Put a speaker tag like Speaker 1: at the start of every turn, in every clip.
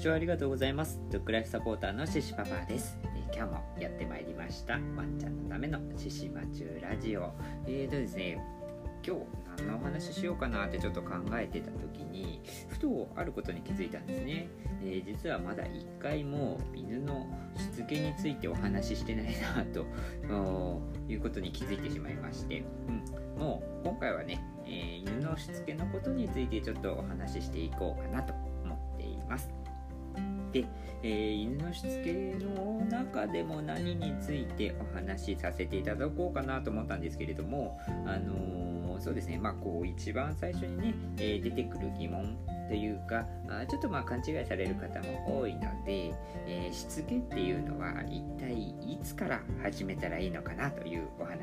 Speaker 1: 視聴ありがとうございます。ドッグライフサポーターのシシパパです。今日もやってまいりました。ワンちゃんのためのシシマチュラジオ。えーとですね今日何のお話ししようかなってちょっと考えてた時にふとあることに気づいたんですね、えー、実はまだ1回も犬のしつけについてお話ししてないなと いうことに気づいてしまいまして、うん、もう今回はね、えー、犬のしつけのことについてちょっとお話ししていこうかなと思っています。で、えー、犬のしつけの中でも何についてお話しさせていただこうかなと思ったんですけれどもあのそうですね、まあ、こう一番最初にね、えー、出てくる疑問というかあちょっとまあ勘違いされる方も多いので、えー、しつけっていうのは一体いつから始めたらいいのかなというお話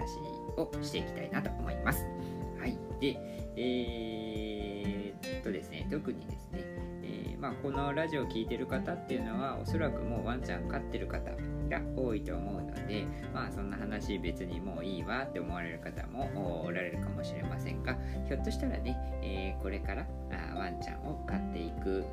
Speaker 1: をしていきたいなと思います。はい。で、えー、っとですね、特にですね、まあ、このラジオを聴いてる方っていうのはおそらくもうワンちゃん飼ってる方が多いと思うので、まあそんな話別にもういいわって思われる方もおられるかもしれませんが、ひょっとしたらね、えー、これからあワンちゃんを飼っていく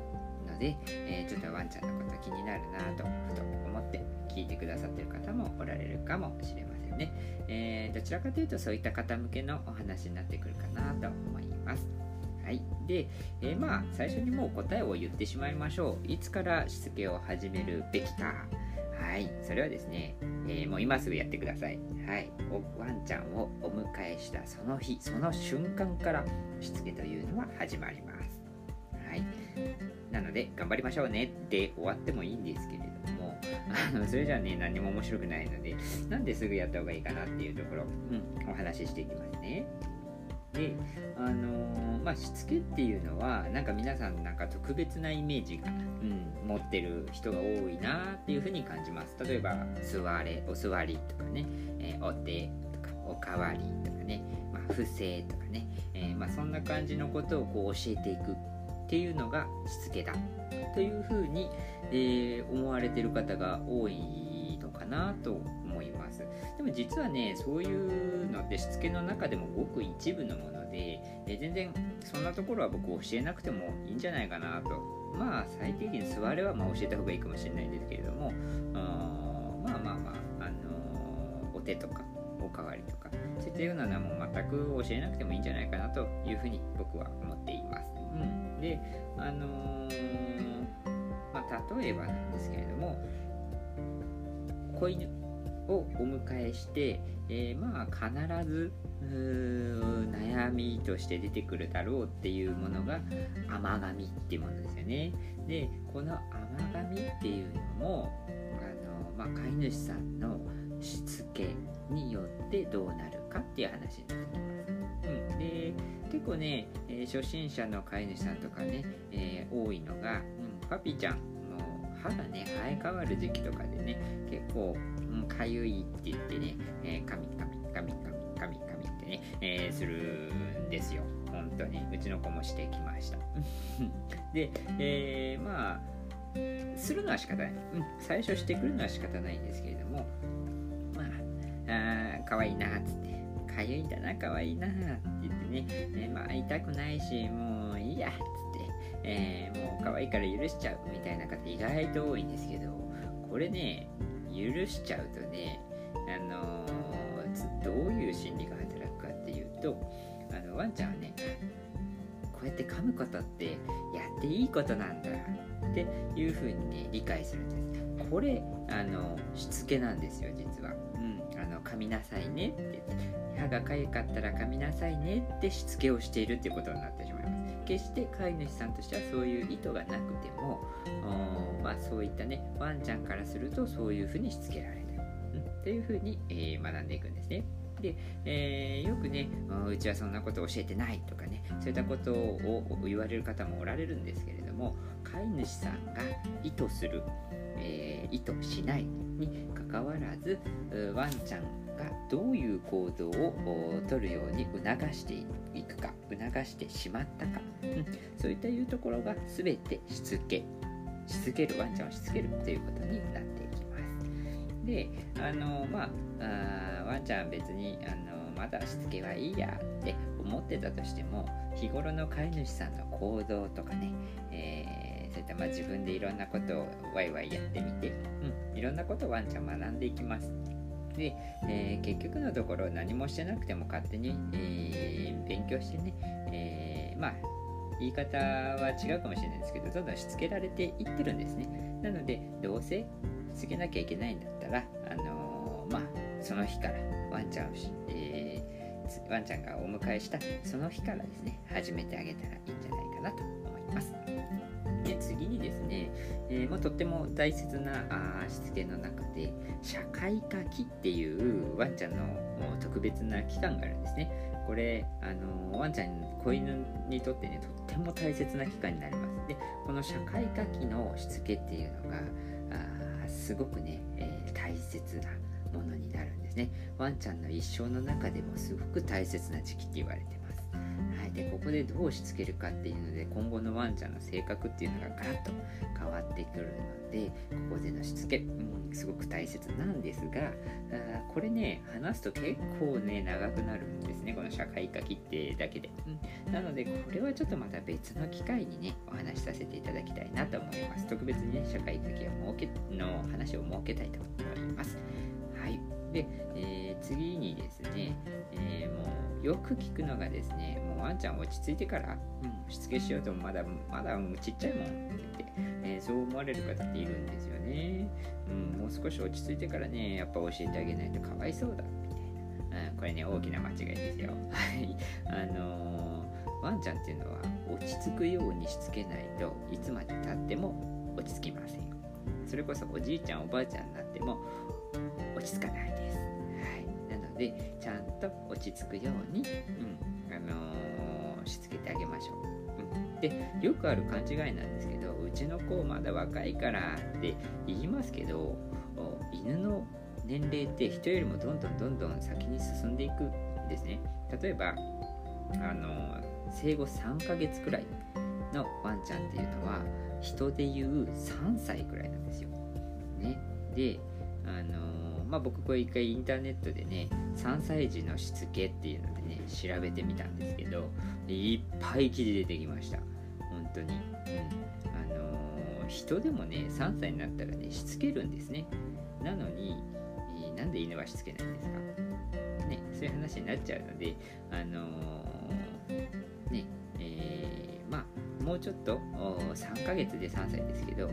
Speaker 1: ので、えー、ちょっとワンちゃんのこと気になるなとふと思って聞いてくださってる方もおられるかもしれませんね。えー、どちらかというとそういった方向けのお話になってくるかなと思います。はい。で、えー、まあ、最初にもう答えを言ってしまいましょう。いつからしつけを始めるべきか。はい、それはですね、えー、もう今すぐやってください。はい、ワンちゃんをお迎えしたその日、その瞬間からしつけというのは始まります。はい、なので、頑張りましょうねって終わってもいいんですけれども、あのそれじゃあね、何も面白くないので、なんですぐやった方がいいかなっていうところ、うん、お話ししていきますね。であのー、まあしつけっていうのはなんか皆さんなんか特別なイメージが、うん、持ってる人が多いなっていうふうに感じます。例えば座れお座りとかね、えー、お手とかおかわりとかね、まあ、不正とかね、えー、まあ、そんな感じのことをこう教えていくっていうのがしつけだというふうに、え思われてる方が多いかなと思います。でも実はねそういうのってしつけの中でもごく一部のもので、え全然そんなところは僕教えなくてもいいんじゃないかなと。まあ最低限座れはまあ教えた方がいいかもしれないですけれどもまあまあまあ、あのー、お手とかおかわりとかそういったようなのはもう全く教えなくてもいいんじゃないかなというふうに僕は思っています。うん、であのー、まあ、例えばなんですけれども子犬をお迎えして、えー、まあ必ず悩みとして出てくるだろうっていうものが甘噛みっていうものですよね。でこの甘噛みっていうのもあの、まあ、飼い主さんのしつけによってどうなるかっていう話になってきます。うん、で結構ね、えー、初心者の飼い主さんとかね、えー、多いのが、うん、パピちゃん歯がね生え変わる時期とかでね結構かゆいって言ってね、えー、カミカミカミカミカミカミってね、えー、するんですよ。本当に。うちの子もしてきました。で、えー、まあ、するのは仕方ない。うん、最初してくるのは仕方ないんですけれども、まあ、あ可愛いなっつって、かゆいんだな、可愛いいなって言ってね、えー、まあ、痛くないし、もういいやっつって、えー、もう可愛いから許しちゃうみたいな方意外と多いんですけど、これね、許しちゃうとね、あのー、どういう心理が働くかっていうとあのワンちゃんはねこうやって噛むことってやっていいことなんだっていうふうにね理解するんです。これあのしつけなんですよ実は、うん、あの噛みなさいねって歯がかゆかったら噛みなさいねってしつけをしているっていうことになってしまいます。決して飼い主さんとしてはそういう意図がなくてもまあ、そういったねワンちゃんからするとそういうふうにしつけられる、うん、っていうふうに、えー、学んでいくんですね。で、えー、よくね、うちはそんなことを教えてないとかね、そういったことを言われる方もおられるんですけれども、飼い主さんが意図する、えー、意図しないにかかわらず、ワンちゃんがどういう行動をとるように促していくか促してしまったか、うん、そういったいうところが全てしつけしつけるワンちゃんをしつけるということになっていきます。であのまああワンちゃん別にあのまだしつけはいいやって思ってたとしても日頃の飼い主さんの行動とかね、えーそういったまあ自分でいろんなことをワイワイやってみて、うん、いろんなことをワンちゃん学んでいきます。で、えー、結局のところ何もしてなくても勝手に、えー、勉強してね、えー、まあ言い方は違うかもしれないですけどどんどんしつけられていってるんですね。なのでどうせしつけなきゃいけないんだったらあのまあその日からワンちゃんを、えワンちゃんがお迎えしたその日からですね始めてあげたらいいんじゃないかなと思いますで次にですね、えー、もうとっても大切なあしつけの中で社会化期っていうワンちゃんの特別な期間があるんですね。これあのワンちゃん子犬にとってねとっても大切な期間になります。でこの社会化期のしつけっていうのがあすごくね、えー、大切なものになるんですね。ワンちゃんの一生の中でもすごく大切な時期って言われてます。はい、でここでどうしつけるかっていうので今後のワンちゃんの性格っていうのがガラッと変わってくるのでここでのしつけ、う、すごく大切なんですがあこれね話すと結構ね長くなるんですねこの社会科切ってだけで、うん、なのでこれはちょっとまた別の機会にねお話しさせていただきたいなと思います。特別にね社会科期を設けの話を設けたいと思います。はい。で、えー、次にですね、えー、もうよく聞くのがですねもうワンちゃん落ち着いてから、うん、しつけしようともまだまだちっちゃいもんって言って、えー、そう思われる方っているんですよね、うん、もう少し落ち着いてからねやっぱ教えてあげないとかわいそうだみたいな、うん、これね大きな間違いですよ。はい。あのー、ワンちゃんっていうのは落ち着くようにしつけないといつまでたっても落ち着きません。それこそおじいちゃんおばあちゃんになっても落ち着かないです、のでちゃんと落ち着くように、うん。あのー、しつけてあげましょう、うん、でよくある勘違いなんですけどうちの子まだ若いからって言いますけど犬の年齢って人よりもどんどんどんどん先に進んでいくんですね。例えばあの生後3ヶ月くらいのワンちゃんっていうのは人でいう3歳くらいなんですよ。ね、であのー、まあ、僕これ一回インターネットでね3歳児のしつけっていうのでね調べてみたんですけどいっぱい記事出てきました。本当に、うん。あのー、人でもね3歳になったらねしつけるんですね。なのに、えー、なんで犬はしつけないんですか？ねそういう話になっちゃうのであのー、ねえー、まあもうちょっと3ヶ月で3歳ですけど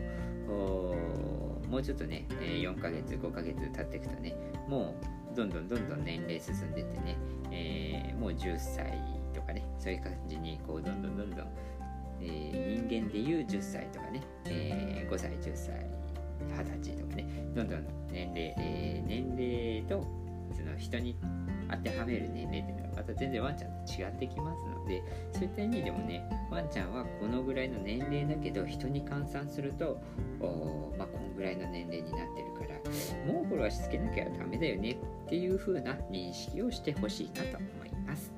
Speaker 1: もうちょっとね、え4ヶ月、5ヶ月経っていくとね、もうどんどんどんどん年齢進んでってね、えー、もう10歳とかね、そういう感じにこうどんどんどんどん、えー、人間でいう10歳とかね、え、5歳、10歳、20歳とかね、どんどん年齢、え、年齢とその人に当てはめる年齢っていうのはまた全然ワンちゃんと違ってきますのでそういった意味でもねワンちゃんはこのぐらいの年齢だけど人に換算するとまあ、こんぐらいの年齢になってるからもうこれはしつけなきゃダメだよねっていう風な認識をしてほしいなと思います。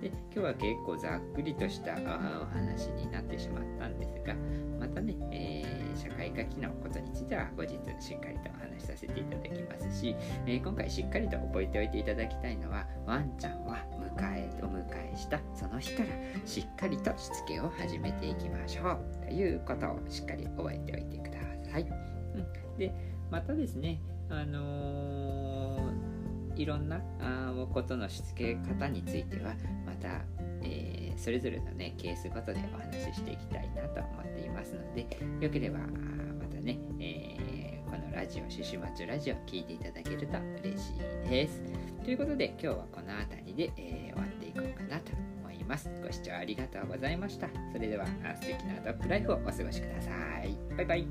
Speaker 1: で今日は結構ざっくりとしたお話になってしまった、ー、社会科機のことについては後日しっかりとお話しさせていただきますし、えー、今回しっかりと覚えておいていただきたいのはワンちゃんは迎えお迎えしたその日からしっかりとしつけを始めていきましょうということをしっかり覚えておいてください。うん、でまたですねあのー、いろんなあことのしつけ方についてはまた、えー、それぞれのねケースごとでお話ししていきたいなと思っていますのでよければね、えー、このラジオ、シシマチュラジオ聴いていただけると嬉しいです。ということで今日はこの辺りで、えー、終わっていこうかなと思います。ご視聴ありがとうございました。それでは素敵なドッグライフをお過ごしください。バイバイ。